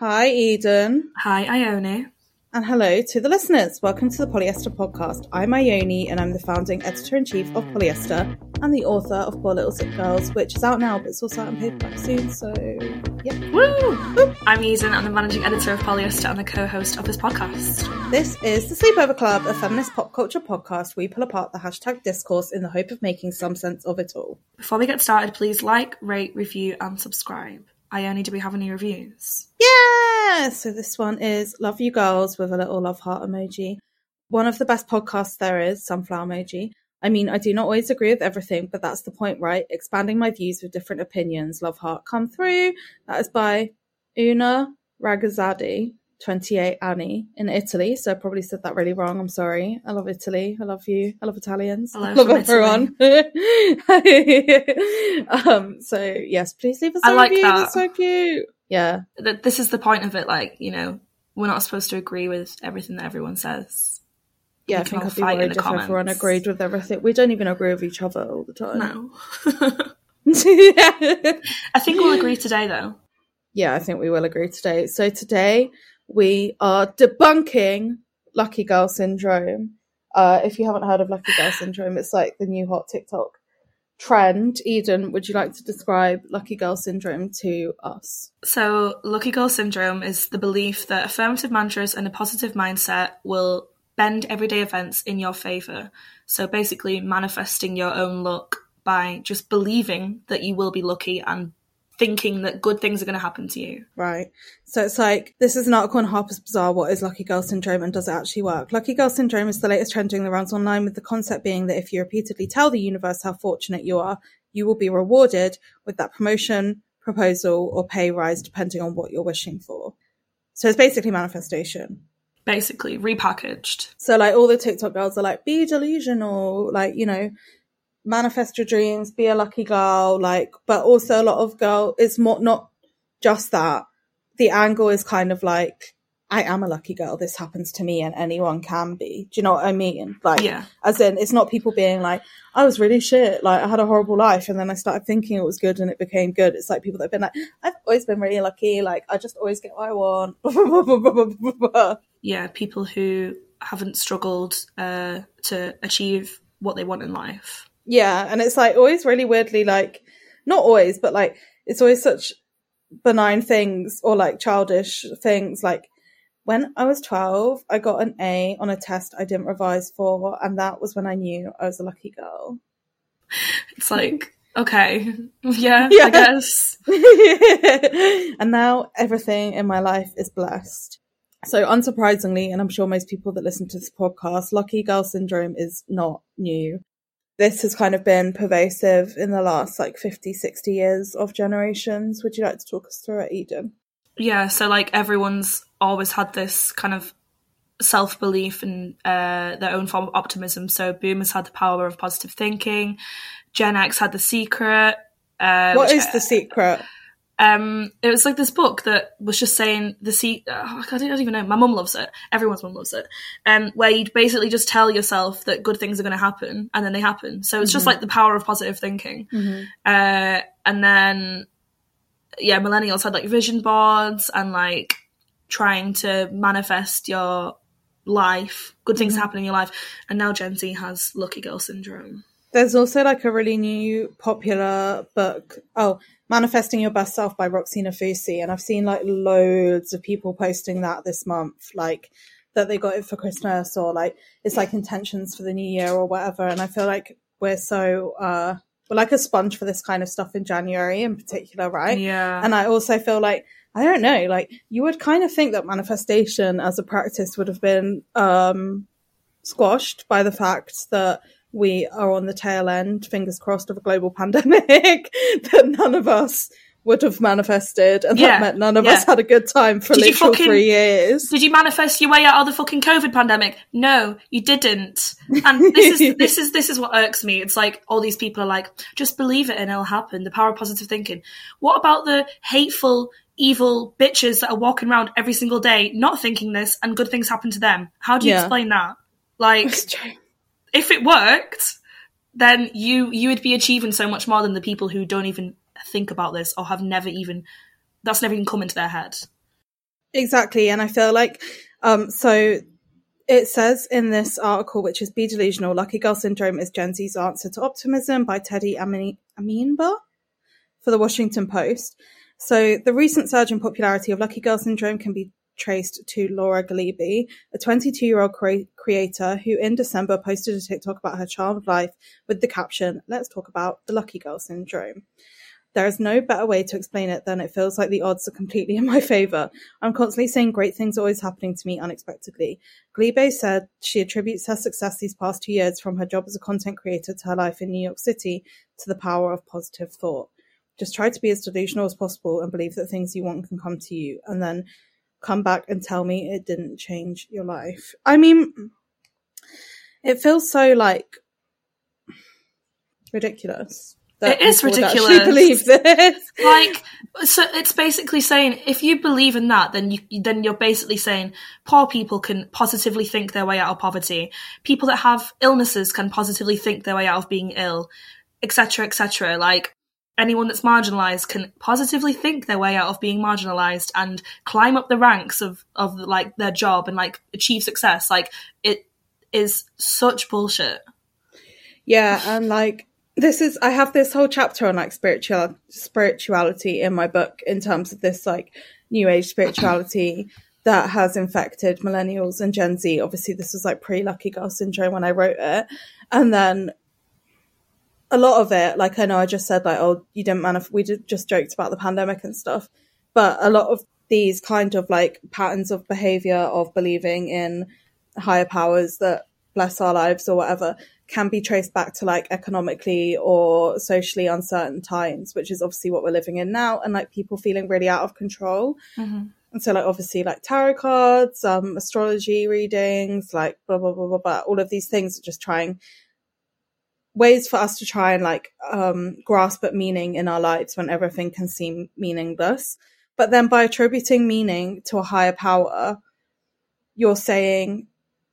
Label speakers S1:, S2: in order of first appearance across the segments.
S1: Hi, Eden.
S2: Hi, Ione.
S1: And hello to the listeners. Welcome to the Polyester Podcast. I'm Ione and I'm the founding editor in chief of Polyester and the author of Poor Little Sick Girls, which is out now but it's also out in paperback soon. So, yeah.
S2: Woo! I'm Eden, I'm the managing editor of Polyester and the co host of this podcast.
S1: This is the Sleepover Club, a feminist pop culture podcast where we pull apart the hashtag discourse in the hope of making some sense of it all.
S2: Before we get started, please like, rate, review, and subscribe. Ione, do we have any reviews?
S1: Yeah! So this one is Love You Girls with a little love heart emoji. One of the best podcasts there is, sunflower emoji. I mean, I do not always agree with everything, but that's the point, right? Expanding my views with different opinions. Love heart come through. That is by Una Ragazzadi, 28 Annie in Italy. So I probably said that really wrong. I'm sorry. I love Italy. I love you. I love Italians.
S2: Hello
S1: I love everyone. um, so yes, please leave us a
S2: I like
S1: review.
S2: that.
S1: That's so cute. Yeah.
S2: Th- This is the point of it, like, you know, we're not supposed to agree with everything that everyone says.
S1: Yeah,
S2: We
S1: I think I'd be worried if everyone agreed with everything. We don't even agree with each other all the time.
S2: No.
S1: yeah.
S2: I think we'll agree today, though.
S1: yeah, I think we will agree today. So today we are debunking Lucky Girl Syndrome. Uh, if you haven't heard of Lucky Girl Syndrome, it's like the new hot TikTok trend. Eden, would you like to describe Lucky Girl Syndrome to us?
S2: So, Lucky Girl Syndrome is the belief that affirmative mantras and a positive mindset will bend everyday events in your favor. So, basically, manifesting your own luck by just believing that you will be lucky and thinking that good things are going to happen to you.
S1: Right. So it's like this is an article on Harper's Bazaar. What is Lucky Girl Syndrome and does it actually work? Lucky Girl Syndrome is the latest trend doing the rounds online, with the concept being that if you repeatedly tell the universe how fortunate you are, you will be rewarded with that promotion, proposal, or pay rise, depending on what you're wishing for. So it's basically manifestation.
S2: Basically, repackaged.
S1: So like all the TikTok girls are like, be delusional, like, you know, manifest your dreams, be a lucky girl, like, but also a lot of girl, it's more, not just that. The angle is kind of like, I am a lucky girl. This happens to me and anyone can be. Do you know what I mean? Like,
S2: Yeah.
S1: as in, it's not people being like, I was really shit. Like, I had a horrible life. And then I started thinking it was good and it became good. It's like people that have been like, I've always been really lucky. Like, I just always get what I want.
S2: Yeah, people who haven't struggled uh, to achieve what they want in life.
S1: Yeah, and it's like always really weirdly like not always, but like it's always such benign things or like childish things. Like when I was twelve, I got an A on a test I didn't revise for, and that was when I knew I was a lucky girl.
S2: It's like, okay, yeah,
S1: Yeah.
S2: I guess.
S1: and now everything in my life is blessed. So unsurprisingly, and I'm sure most people that listen to this podcast, lucky girl syndrome is not new. This has kind of been pervasive in the last like 50, 60 years of generations. Would you like to talk us through it, Eden?
S2: Yeah, so like everyone's always had this kind of self belief and uh, their own form of optimism. So boomers had the power of positive thinking. Gen X had the secret. Uh,
S1: what is the secret?
S2: Um, it was like this book that was just saying the se- oh, I don't even know. My mum loves it. Everyone's mum loves it. Um, where you'd basically just tell yourself that good things are going to happen, and then they happen. So it's just like the power of positive thinking. Uh, and then, yeah, millennials had like vision boards and like trying to manifest your life, good things happen in your life. And now Gen Z has lucky girl syndrome.
S1: There's also like a really new popular book. Oh, Manifesting Your Best Self by Roxie Nafousi. And I've seen like loads of people posting that this month, like that they got it for Christmas or like it's like intentions for the new year or whatever. And I feel like we're so, uh, we're like a sponge for this kind of stuff in January in particular, right?
S2: Yeah.
S1: And I also feel like, I don't know, like you would kind of think that manifestation as a practice would have been, um, squashed by the fact that we are on the tail end, fingers crossed, of a global pandemic that none of us would have manifested, and
S2: Yeah,
S1: that meant none of
S2: yeah.
S1: us had a good time for
S2: Did you
S1: literal
S2: fucking-
S1: three years.
S2: Did you manifest your way out of the fucking COVID pandemic? No, you didn't. And this is this is this is what irks me. It's like all these people are like, just believe it and it'll happen. The power of positive thinking. What about the hateful, evil bitches that are walking around every single day not thinking this and good things happen to them? How do you
S1: Yeah.
S2: explain that? Like. If it worked, then you you would be achieving so much more than the people who don't even think about this or have never even that's never even come into their head.
S1: Exactly. And I feel like, um, so it says in this article, which is Be Delusional, Lucky Girl Syndrome is Gen Z's answer to optimism by Teddy Amin- Aminba for the Washington Post. So the recent surge in popularity of Lucky Girl Syndrome can be traced to Laura Galebe, a 22 year old cre- creator who in December posted a TikTok about her charmed life with the caption, Let's talk about the Lucky Girl Syndrome. There is no better way to explain it than it feels like the odds are completely in my favor. I'm constantly saying great things always happening to me unexpectedly. Galebe said she attributes her success these past two years from her job as a content creator to her life in New York City to the power of positive thought. Just try to be as delusional as possible and believe that things you want can come to you, and then come back and tell me it didn't change your life. I mean, it feels so like ridiculous. that
S2: It is
S1: people would actually
S2: ridiculous.
S1: Believe this.
S2: like so it's basically saying if you believe in that then you then you're basically saying poor people can positively think their way out of poverty people that have illnesses can positively think their way out of being ill etc etc like anyone that's marginalized can positively think their way out of being marginalized and climb up the ranks of of like their job and like achieve success like it is such bullshit
S1: Yeah, and like this is I have this whole chapter on like spiritual spirituality in my book in terms of this like new age spirituality that has infected millennials and Gen Z. Obviously this was like pre lucky girl syndrome when I wrote it. And then a lot of it, like I know I just said like, oh, you didn't manif- we did, just joked about the pandemic and stuff, but a lot of these kind of like patterns of behavior of believing in higher powers that bless our lives or whatever can be traced back to like economically or socially uncertain times, which is obviously what we're living in now, and like people feeling really out of control. And so, like, obviously, like tarot cards, um, astrology readings, like blah blah blah blah blah. All of these things are just trying ways for us to try and like um, grasp at meaning in our lives when everything can seem meaningless. But then, by attributing meaning to a higher power, you're saying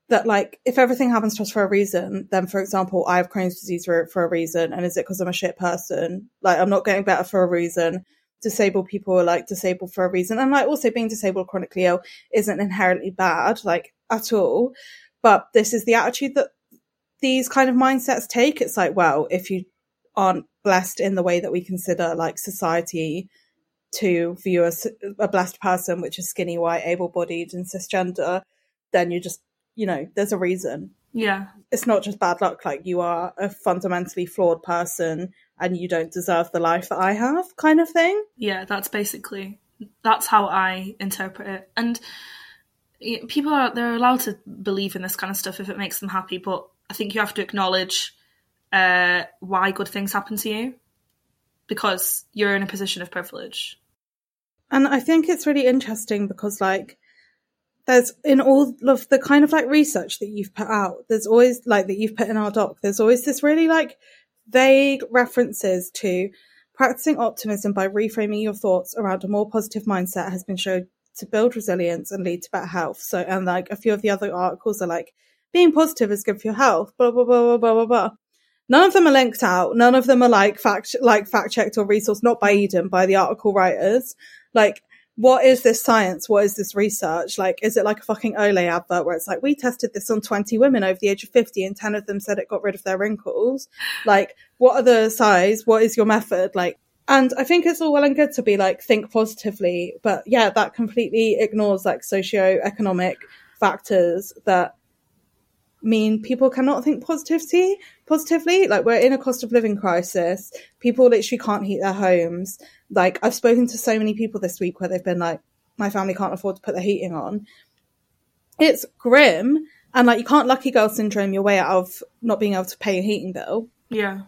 S1: that like if everything happens to us for a reason, then for example, I have Crohn's disease for, for a reason, and is it because I'm a shit person? Like I'm not getting better for a reason. Disabled people are like disabled for a reason, and like also being disabled chronically ill isn't inherently bad, like at all. But this is the attitude that these kind of mindsets take. It's like, well, if you aren't blessed in the way that we consider like society to view as a blessed person, which is skinny, white, able-bodied, and cisgender, then you just you know, there's a reason.
S2: yeah
S1: It's not just bad luck, like you are a fundamentally flawed person and you don't deserve the life that I have, kind of thing.
S2: Yeah, that's basically that's how I interpret it. And people are they're allowed to believe in this kind of stuff if it makes them happy, but I think you have to acknowledge uh, why good things happen to you because you're in a position of privilege.
S1: And I think it's really interesting because, like, there's in all of the kind of like research that you've put out, there's always like that you've put in our doc, there's always this really like vague references to practicing optimism by reframing your thoughts around a more positive mindset has been shown to build resilience and lead to better health. So, and like a few of the other articles are like, being positive is good for your health, blah, blah, blah, blah, blah, blah, blah. None of them are linked out. None of them are like fact, like fact checked or resourced, not by Eden, by the article writers. Like what is this science? What is this research? Like, is it like a fucking Olay advert where it's like, we tested this on 20 women over the age of 50 and 10 of them said it got rid of their wrinkles? Like, what are the size? What is your method? Like, and I think it's all well and good to be like, think positively. But yeah, that completely ignores like socio-economic factors that mean people cannot think positivity positively. Like we're in a cost of living crisis. People literally can't heat their homes. Like i've spoken to so many people this week where they've been like my family can't afford to put the heating on. It's grim. And like you can't lucky girl syndrome your way out of not being able to pay a heating bill.
S2: Yeah.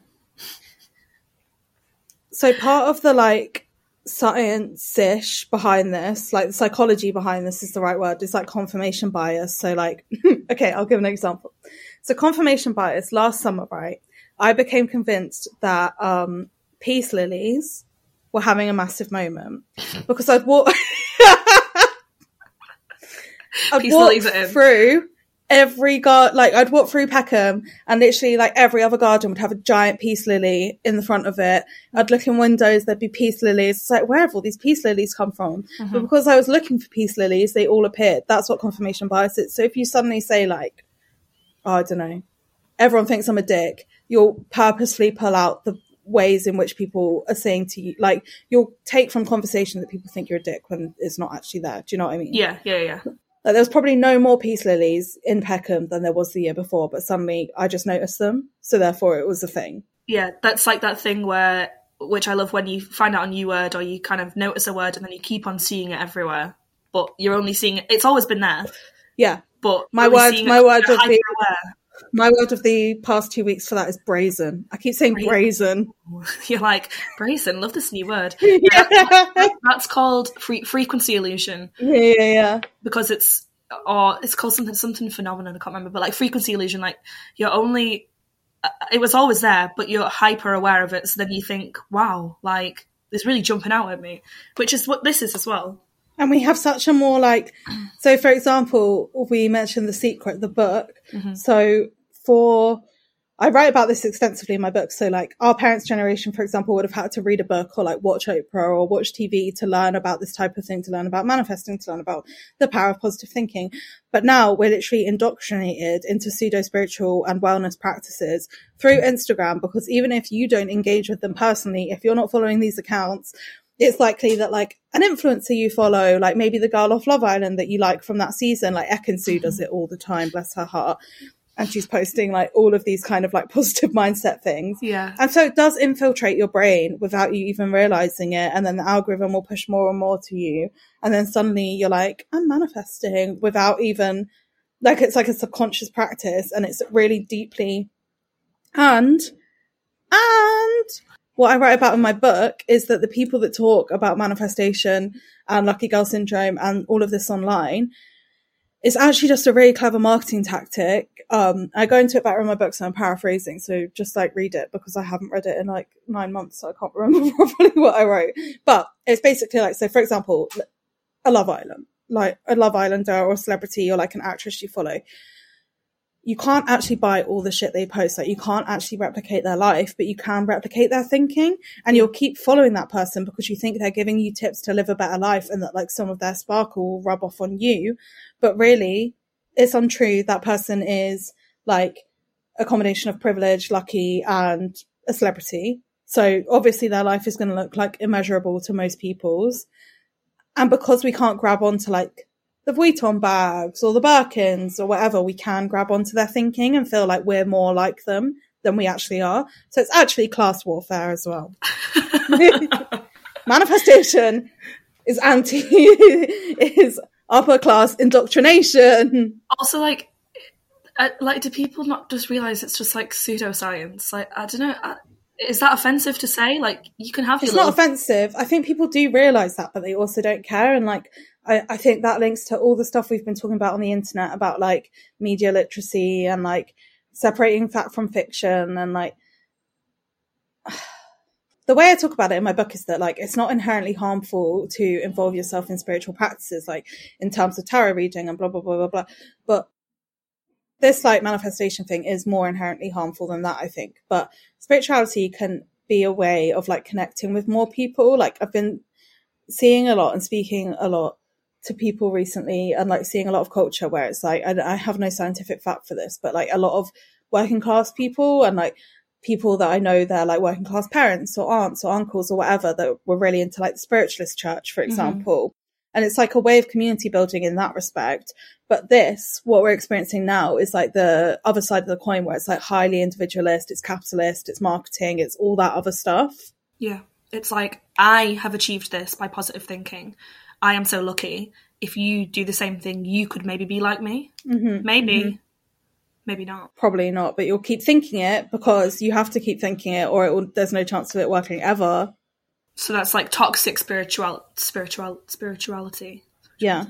S1: so part of the like science-ish behind this like the psychology behind this is the right word. It's like confirmation bias. So like okay i'll give an example. So confirmation bias last summer right i became convinced that um peace lilies were having a massive moment because i'd walk I'd
S2: Peace
S1: walk
S2: lilies in.
S1: through every garden, like I'd walk through Peckham and literally like every other garden would have a giant peace lily in the front of it. I'd look in windows, there'd be peace lilies. It's like, where have all these peace lilies come from? But uh-huh. because I was looking for peace lilies, they all appeared. That's what confirmation bias is. So if you suddenly say like, oh, I don't know, everyone thinks I'm a dick, you'll purposely pull out the ways in which people are saying to you, like you'll take from conversation that people think you're a dick when it's not actually there. Do you know what I mean?
S2: Yeah, yeah, yeah.
S1: Like there was probably no more peace lilies in Peckham than there was the year before, but suddenly I just noticed them. So therefore it was a thing.
S2: Yeah, that's like that thing where, which I love when you find out a new word or you kind of notice a word and then you keep on seeing it everywhere, but you're only seeing it. It's always been there,
S1: Yeah.
S2: but
S1: My
S2: you're
S1: word- my
S2: it-
S1: word
S2: you're
S1: would be-. My word of the past two weeks for that is brazen. I keep saying brazen.
S2: You're like brazen. Love this new word.
S1: yeah,
S2: That's called fre- frequency illusion
S1: yeah, yeah. yeah.
S2: because it's or it's called something something phenomenon. I can't remember, but like frequency illusion, like you're only uh, it was always there, but you're hyper aware of it. So then you think, wow, like it's really jumping out at me, which is what this is as well.
S1: And we have such a more like, so for example, we mentioned The Secret, the book. Mm-hmm. So for, I write about this extensively in my book. So like our parents' generation, for example, would have had to read a book or like watch Oprah or watch TV to learn about this type of thing, to learn about manifesting, to learn about the power of positive thinking. But now we're literally indoctrinated into pseudo spiritual and wellness practices through Instagram because even if you don't engage with them personally, if you're not following these accounts, it's likely that like an influencer you follow, like maybe the girl off Love Island that you like from that season, like Ekin does mm-hmm. it all the time, bless her heart. And she's posting like all of these kind of like positive mindset things.
S2: Yeah.
S1: And so it does infiltrate your brain without you even realizing it. And then the algorithm will push more and more to you. And then suddenly you're like, I'm manifesting without even, like, it's like a subconscious practice and it's really deeply. And, and what I write about in my book is that the people that talk about manifestation and lucky girl syndrome and all of this online is actually just a really clever marketing tactic. Um, I go into it better in my book, so I'm paraphrasing. So just like read it because I haven't read it in like nine months, so I can't remember properly what I wrote. But it's basically like, so for example, a Love Island, like a Love Islander or a celebrity or like an actress you follow. You can't actually buy all the shit they post. Like you can't actually replicate their life, but you can replicate their thinking and you'll keep following that person because you think they're giving you tips to live a better life and that like some of their sparkle will rub off on you. But really, it's untrue. That person is like a combination of privilege, lucky, and a celebrity. So obviously their life is going to look like immeasurable to most people's. And because we can't grab onto like the Vuitton bags or the Birkins or whatever, we can grab onto their thinking and feel like we're more like them than we actually are. So it's actually class warfare as well. Manifestation is anti, is upper class indoctrination.
S2: Also, like, uh, like, do people not just realize it's just like pseudoscience? Like, I don't know. Uh, is that offensive to say? Like, you can have
S1: It's not
S2: little
S1: offensive. I think people do realize that, but they also don't care. And like, I, I think that links to all the stuff we've been talking about on the internet about like media literacy and like separating fact from fiction and like, the way I talk about it in my book is that like it's not inherently harmful to involve yourself in spiritual practices, like in terms of tarot reading and blah blah blah blah blah. But this like manifestation thing is more inherently harmful than that, I think. But spirituality can be a way of like connecting with more people. Like I've been seeing a lot and speaking a lot to people recently and like seeing a lot of culture where it's like I, I have no scientific fact for this but like a lot of working class people and like people that I know they're like working class parents or aunts or uncles or whatever that were really into like the spiritualist church, for example. Mm-hmm. And it's like a way of community building in that respect. But this, what we're experiencing now is like the other side of the coin where it's like highly individualist, it's capitalist, it's marketing, it's all that other stuff.
S2: Yeah. It's like, I have achieved this by positive thinking. I am so lucky. If you do the same thing, you could maybe be like me. Mm-hmm. Maybe. Mm-hmm. Maybe not.
S1: Probably not, but you'll keep thinking it because you have to keep thinking it or it will, there's no chance of it working ever.
S2: So that's like toxic spiritual spiritual spirituality.
S1: Yeah.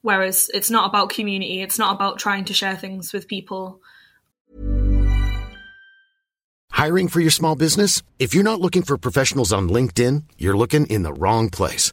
S2: Whereas it's not about community, it's not about trying to share things with people.
S3: Hiring for your small business? If you're not looking for professionals on LinkedIn, you're looking in the wrong place.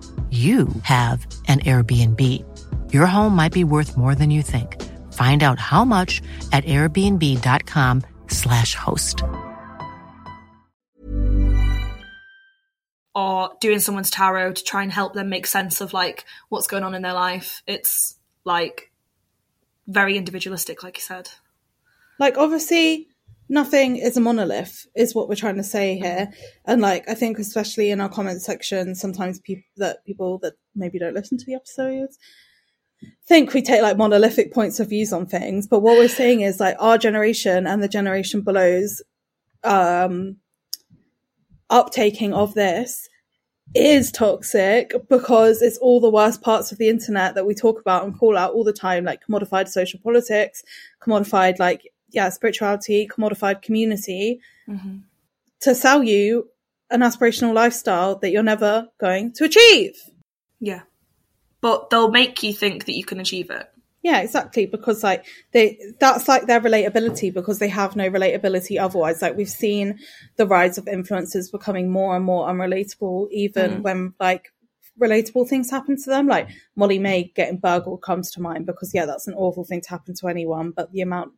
S4: you have an Airbnb. Your home might be worth more than you think. Find out how much at airbnb.com/slash host.
S2: Or doing someone's tarot to try and help them make sense of like what's going on in their life. It's like very individualistic, like you said.
S1: Like obviously nothing is a monolith is what we're trying to say here. And like i think especially in our comment section sometimes people that people that maybe don't listen to the episodes think we take like monolithic points of views on things. But what we're saying is like our generation and the generation below's um uptaking of this is toxic because it's all the worst parts of the internet that we talk about and call out all the time like commodified social politics commodified like yeah, spirituality, commodified community mm-hmm. to sell you an aspirational lifestyle that you're never going to achieve.
S2: Yeah. But they'll make you think that you can achieve it.
S1: Yeah, exactly. Because like they, that's like their relatability because they have no relatability otherwise. Like we've seen the rise of influencers becoming more and more unrelatable, even mm. when like relatable things happen to them. Like Molly-Mae getting burgled comes to mind because yeah, that's an awful thing to happen to anyone. But the amount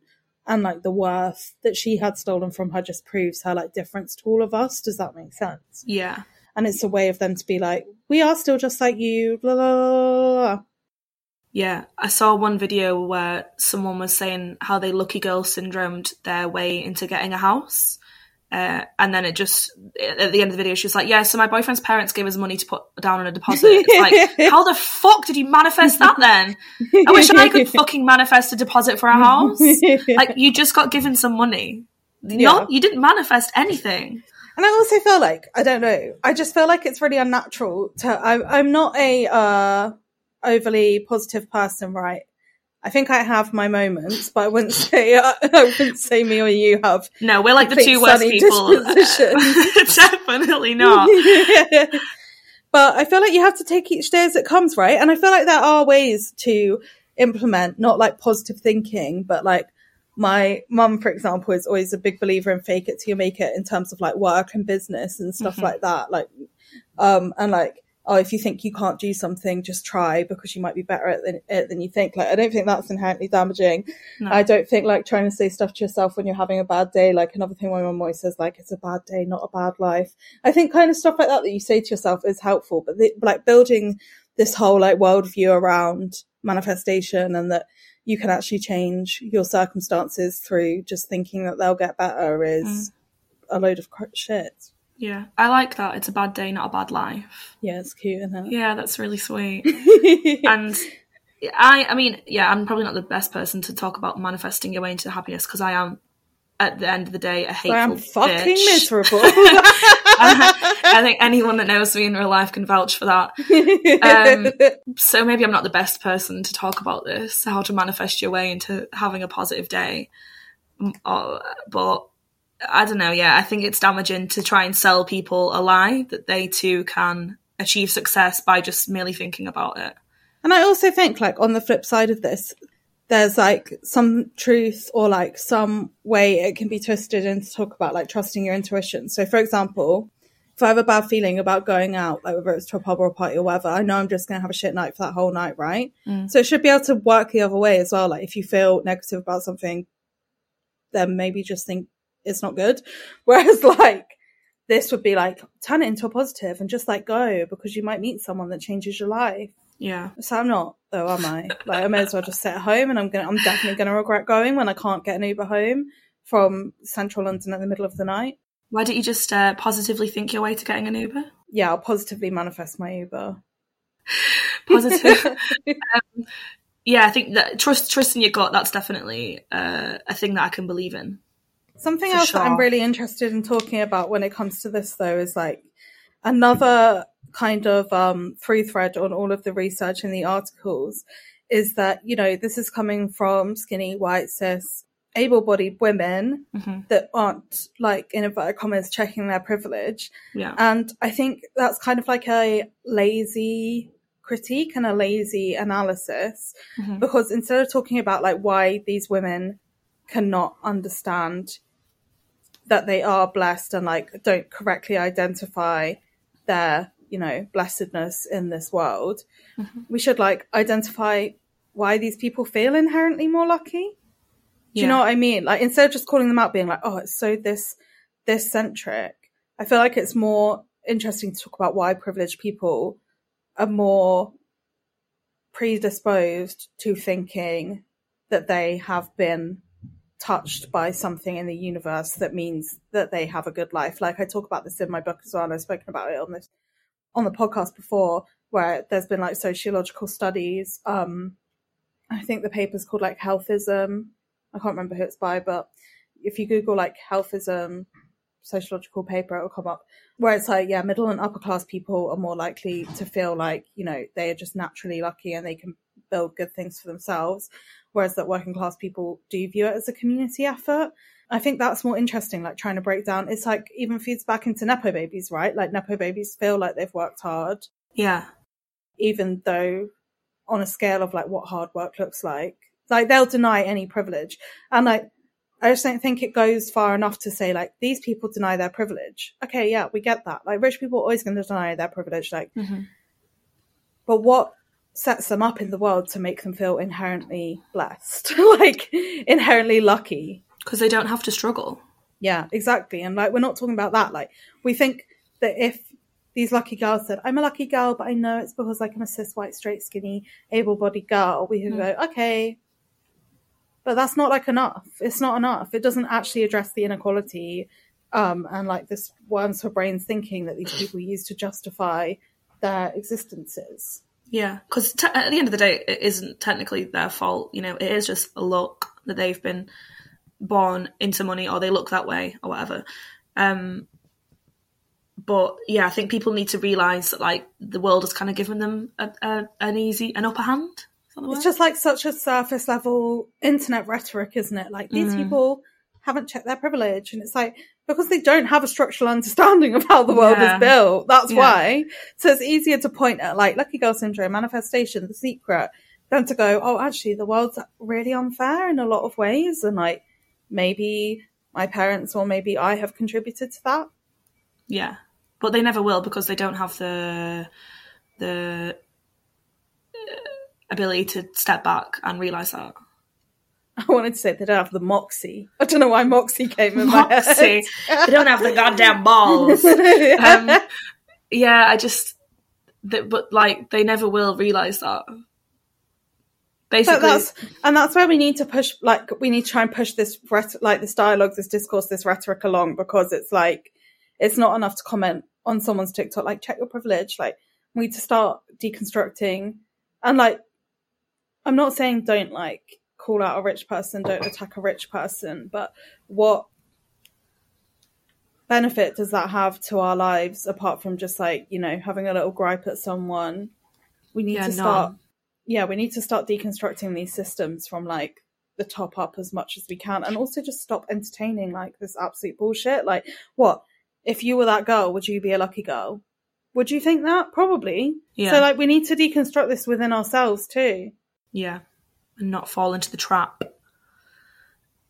S1: and like the worth that she had stolen from her just proves her like difference to all of us. Does that make sense?
S2: Yeah.
S1: And it's a way of them to be like, we are still just like you, blah, blah, blah.
S2: Yeah, I saw one video where someone was saying how they lucky girl syndromed their way into getting a house. Uh, and then it just at the end of the video, she was like, "Yeah, so my boyfriend's parents gave us money to put down on a deposit." It's like, how the fuck did you manifest that? Then I wish I could fucking manifest a deposit for a house. like you just got given some money. Yeah. Not, you didn't manifest anything.
S1: And I also feel like I don't know. I just feel like it's really unnatural to. I, I'm not a uh, overly positive person, right? I think I have my moments, but I wouldn't say uh, I wouldn't say me or you have.
S2: No, we're like the two worst people. Definitely not.
S1: yeah. But I feel like you have to take each day as it comes, right? And I feel like there are ways to implement not like positive thinking, but like my mum, for example, is always a big believer in fake it till you make it in terms of like work and business and stuff mm-hmm. like that. Like, um, and like oh, if you think you can't do something, just try because you might be better at it than you think. Like, I don't think that's inherently damaging.
S2: No.
S1: I don't think like trying to say stuff to yourself when you're having a bad day. Like another thing my mum always says, like it's a bad day, not a bad life. I think kind of stuff like that that you say to yourself is helpful, but the, like building this whole like worldview around manifestation and that you can actually change your circumstances through just thinking that they'll get better is mm. a load of cr- shit.
S2: Yeah, I like that. It's a bad day, not a bad life.
S1: Yeah, it's cute, isn't it?
S2: Yeah, that's really sweet. and I, I mean, yeah, I'm probably not the best person to talk about manifesting your way into happiness because I am, at the end of the day, a hateful
S1: I am fucking
S2: bitch.
S1: miserable.
S2: I think anyone that knows me in real life can vouch for that. Um, so maybe I'm not the best person to talk about this, how to manifest your way into having a positive day. Uh, But I don't know. Yeah, I think it's damaging to try and sell people a lie that they too can achieve success by just merely thinking about it.
S1: And I also think, like, on the flip side of this, there's like some truth or like some way it can be twisted and to talk about like trusting your intuition. So, for example, if I have a bad feeling about going out, like whether it's to a pub or a party or whatever, I know I'm just going to have a shit night for that whole night, right? Mm. So it should be able to work the other way as well. Like, if you feel negative about something, then maybe just think it's not good. Whereas, like, this would be like, turn it into a positive and just like go because you might meet someone that changes your life.
S2: Yeah.
S1: So I'm not, though, am I? Like, I may as well just sit at home, and I'm gonna, I'm definitely gonna regret going when I can't get an Uber home from central London at the middle of the night.
S2: Why don't you just uh, positively think your way to getting an Uber?
S1: Yeah, I'll positively manifest my Uber.
S2: Positive. um, yeah, I think that trust trust in your gut. That's definitely uh, a thing that I can believe in.
S1: Something
S2: For
S1: else that I'm really interested in talking about when it comes to this, though, is like another kind of um, through thread on all of the research in the articles is that, you know, this is coming from skinny, white, cis, able bodied women that aren't, like, in inverted commas, checking their privilege.
S2: Yeah.
S1: And I think that's kind of like a lazy critique and a lazy analysis because instead of talking about like why these women cannot understand that they are blessed and like don't correctly identify their you know blessedness in this world. Mm-hmm. We should like identify why these people feel inherently more lucky. Do you know what i mean? Like instead of just calling them out being like oh it's so this this centric i feel like it's more interesting to talk about why privileged people are more predisposed to thinking that they have been touched by something in the universe that means that they have a good life. Like I talk about this in my book as well, and I've spoken about it on this on the podcast before, where there's been like sociological studies. Um, I think the paper's called like Healthism. I can't remember who it's by, but if you Google like Healthism sociological paper, it will come up where it's like, yeah, middle and upper class people are more likely to feel like, you know, they are just naturally lucky and they can build good things for themselves. Whereas that working class people do view it as a community effort. I think that's more interesting, like trying to break down. It's like even feeds back into Nepo babies, right? Like Nepo babies feel like they've worked hard,
S2: Yeah.
S1: even though on a scale of like what hard work looks like, like they'll deny any privilege. And like, I just don't think it goes far enough to say like these people deny their privilege. Okay, yeah, we get that. Like rich people are always going to deny their privilege. Like, mm-hmm. but what sets them up in the world to make them feel inherently blessed, like inherently lucky?
S2: Because they don't have to struggle.
S1: Yeah, exactly. And like, we're not talking about that. Like, we think that if these lucky girls said, I'm a lucky girl, but I know it's because like I'm a cis, white, straight, skinny, able bodied girl, we can go, okay. But that's not like enough. It's not enough. It doesn't actually address the inequality um, and like this worms for brains thinking that these people use to justify their existences.
S2: Yeah, because te- at the end of the day, it isn't technically their fault. You know, it is just a luck that they've been born into money, or they look that way, or whatever. Um, but yeah, I think people need to realize that like the world has kind of given them a, a, an easy, an upper hand. Is that the word?
S1: It's just like such a surface level internet rhetoric, isn't it? Like these people haven't checked their privilege, and it's like because they don't have a structural understanding of how the world
S2: Yeah.
S1: is built. That's
S2: Yeah.
S1: why. So it's easier to point at like lucky girl syndrome, manifestation, the secret, than to go, oh, actually, the world's really unfair in a lot of ways, and like maybe my parents or maybe I have contributed to that.
S2: Yeah, but they never will because they don't have the the uh, ability to step back and realize that.
S1: I wanted to say they don't have the moxie. I don't know why moxie came in my
S2: Moxie.
S1: head.
S2: they don't have the goddamn balls. um, yeah, I just, but like they never will realize that. Basically,
S1: that's and that's where we need to push like we need to try and push this rhet- like this dialogue this discourse this rhetoric along because it's like it's not enough to comment on someone's tiktok like check your privilege like we need to start deconstructing and like i'm not saying don't like call out a rich person don't attack a rich person but what benefit does that have to our lives apart from just like you know having a little gripe at someone we need
S2: Yeah,
S1: to start
S2: none.
S1: yeah, we need to start deconstructing these systems from like the top up as much as we can and also just stop entertaining like this absolute bullshit. Like, what? If you were that girl, would you be a lucky girl? Would you think that? Probably.
S2: Yeah.
S1: So, like, we need to deconstruct this within ourselves too.
S2: yeah, and not fall into the trap.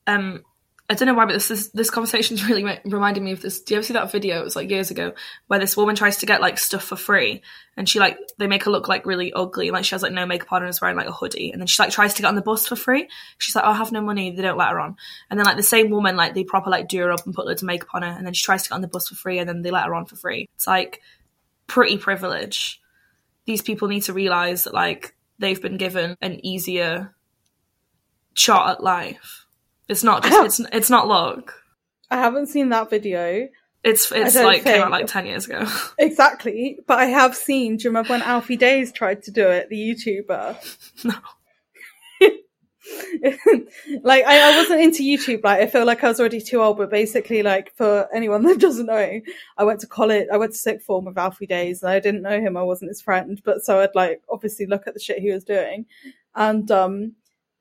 S2: Um, I don't know why, but this is, this conversation's really reminding me of this. Do you ever see that video? It was like years ago, where this woman tries to get like stuff for free, and she like they make her look like really ugly, like she has like no makeup on and is wearing like a hoodie, and then she like tries to get on the bus for free. She's like, oh, I have no money. They don't let her on, and then like the same woman like they proper like do her up and put loads of makeup on her, and then she tries to get on the bus for free, and then they let her on for free. It's like pretty privilege. These people need to realize that like they've been given an easier shot at life. It's not just it's it's not luck.
S1: I haven't seen that video.
S2: It's it's like came out like ten years ago.
S1: Exactly. But I have seen, do you remember when Alfie Deyes tried to do it, the YouTuber?
S2: no.
S1: like I, I wasn't into YouTube. Like I feel like I was already too old. But basically, like for anyone that doesn't know, I went to college. I went to sixth form with Alfie Deyes, and I didn't know him. I wasn't his friend, but so I'd like obviously look at the shit he was doing. And um,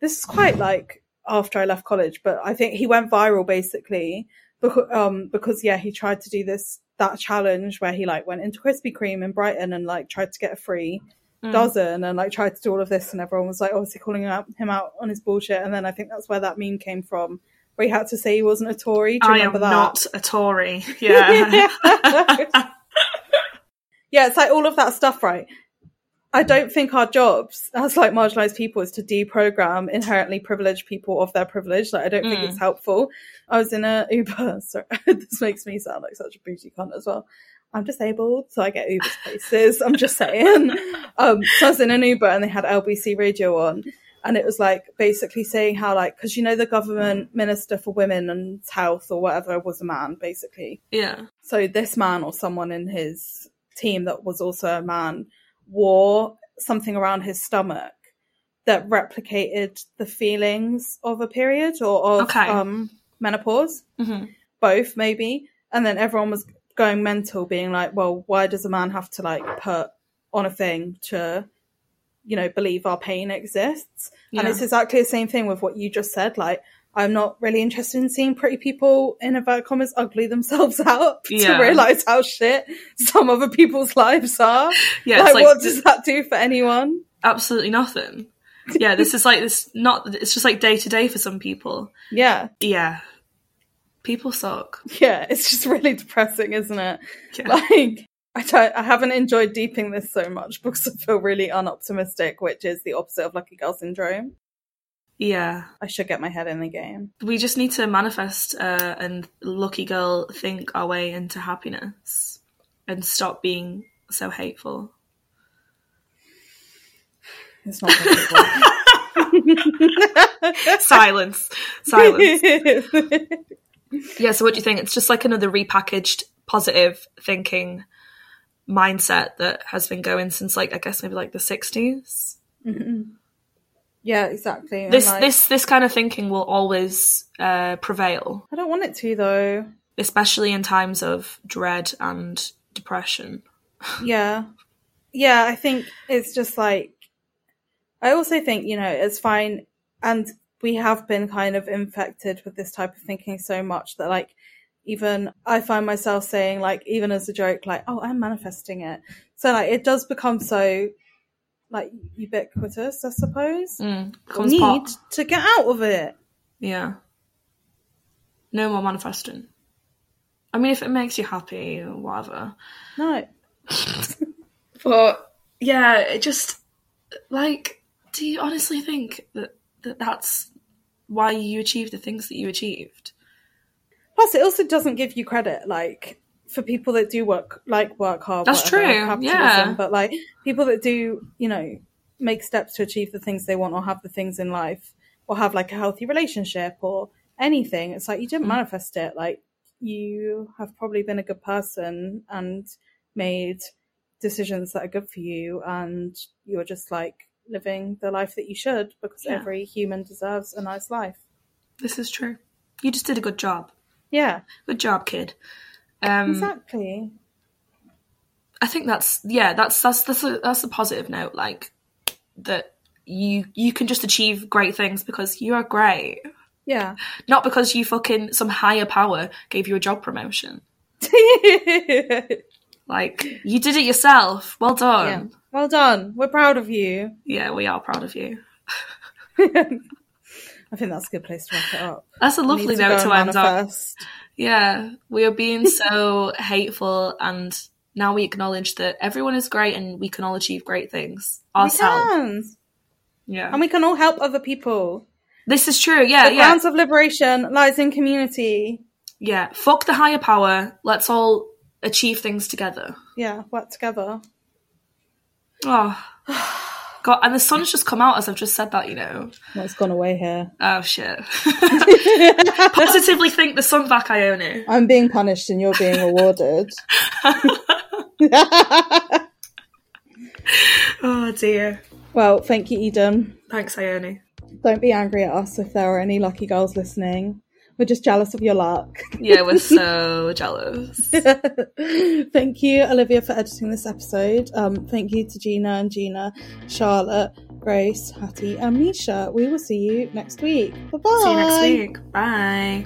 S1: this is quite like after I left college, but I think he went viral basically because um because yeah he tried to do this that challenge where he like went into Krispy Kreme in Brighton and like tried to get a free Mm. dozen and like tried to do all of this and everyone was like obviously calling him out, him out on his bullshit and then I think that's where that meme came from where he had to say he wasn't a Tory. Do you
S2: I am
S1: that?
S2: not a Tory. Yeah.
S1: yeah, it's like all of that stuff, right? I don't think our jobs as like marginalized people is to deprogram inherently privileged people of their privilege. Like I don't think mm. it's helpful. I was in a Uber. Sorry, this makes me sound like such a booty cunt as well. I'm disabled, so I get Uber's places. I'm just saying. Um, so I was in an Uber and they had LBC radio on, and it was like basically saying how like because you know the government minister for women and health or whatever was a man basically.
S2: yeah.
S1: So this man or someone in his team that was also a man wore something around his stomach that replicated the feelings of a period or of
S2: Okay.
S1: um, menopause,
S2: Mhm.
S1: both maybe. And then everyone was going mental, being like, "Well, why does a man have to like put on a thing to, you know, believe our pain exists?" And it's exactly the same thing with what you just said. Like, I'm not really interested in seeing pretty people in inverted commas ugly themselves out
S2: Yeah.
S1: to realize how shit some other people's lives are.
S2: Yeah,
S1: like,
S2: like
S1: what does that do for anyone?
S2: Absolutely nothing. Yeah, this is like this not it's just like day to day for some people.
S1: Yeah,
S2: Yeah. People suck.
S1: yeah, it's just really depressing, isn't it?
S2: Yeah.
S1: Like, I I haven't enjoyed deeping this so much because I feel really unoptimistic, which is the opposite of lucky girl syndrome.
S2: Yeah.
S1: I should get my head in the game.
S2: We just need to manifest uh, and lucky girl think our way into happiness and stop being so hateful.
S1: It's not.
S2: Silence. Silence. Yeah, so what do you think? It's just like another repackaged positive thinking mindset that has been going since like I guess maybe like the 60s.
S1: yeah, exactly.
S2: This
S1: like,
S2: this this kind of thinking will always uh, prevail,
S1: I don't want it to though.
S2: especially in times of dread and depression.
S1: Yeah. Yeah, I think it's just like I also think, you know, it's fine and we have been kind of infected with this type of thinking so much that like even I find myself saying like even as a joke like, "Oh, I'm manifesting it." So like it does become so like ubiquitous, I suppose.
S2: Mm,
S1: need
S2: part-
S1: to get out of it.
S2: Yeah. No more manifesting. I mean, if it makes you happy or whatever.
S1: No.
S2: But yeah, it just like, do you honestly think that, that that's why you achieved the things that you achieved?
S1: Plus, it also doesn't give you credit, like for people that do work, like work hard.
S2: That's true, yeah.
S1: But like people that do, you know, make steps to achieve the things they want or have the things in life or have like a healthy relationship or anything. It's like you didn't
S2: Mm.
S1: manifest it. Like you have probably been a good person and made decisions that are good for you, and you're just like living the life that you should because
S2: Yeah.
S1: every human deserves a nice life.
S2: This is true. You just did a good job.
S1: Yeah,
S2: Good job, kid. Um,
S1: exactly.
S2: I think that's yeah, that's that's that's a, that's a positive note. Like that you you can just achieve great things because you are great,
S1: Yeah.
S2: not because you fucking some higher power gave you a job promotion. Like you did it yourself. Well
S1: yeah.
S2: done.
S1: Well done. We're proud of you.
S2: Yeah, we are proud of you.
S1: I think that's a good place to wrap it up.
S2: That's a lovely note
S1: go
S2: to end on. Yeah, we are being so hateful, and now we acknowledge that everyone is great and we can all achieve great things ourselves. Yeah,
S1: And we can all help other people.
S2: this is true. Yeah,
S1: the
S2: yeah,
S1: grounds of liberation lies in community.
S2: yeah. Fuck the higher power. Let's all achieve things together.
S1: Yeah, work together.
S2: Oh, God! And the sun's just come out as I've just said that. You know.
S1: Well, it's gone away here.
S2: Oh shit! Positively think the sun back, Ione.
S1: I'm being punished and you're being rewarded.
S2: Oh dear.
S1: well, thank you, Eden.
S2: Thanks, Ione.
S1: Don't be angry at us if there are any lucky girls listening. We're just jealous of your luck.
S2: Yeah, we're so jealous.
S1: thank you, Olivia, for editing this episode. Um, thank you to Gina and Gina, Charlotte, Grace, Hattie, and Misha. We will see you next week. Bye bye.
S2: See you next week. Bye.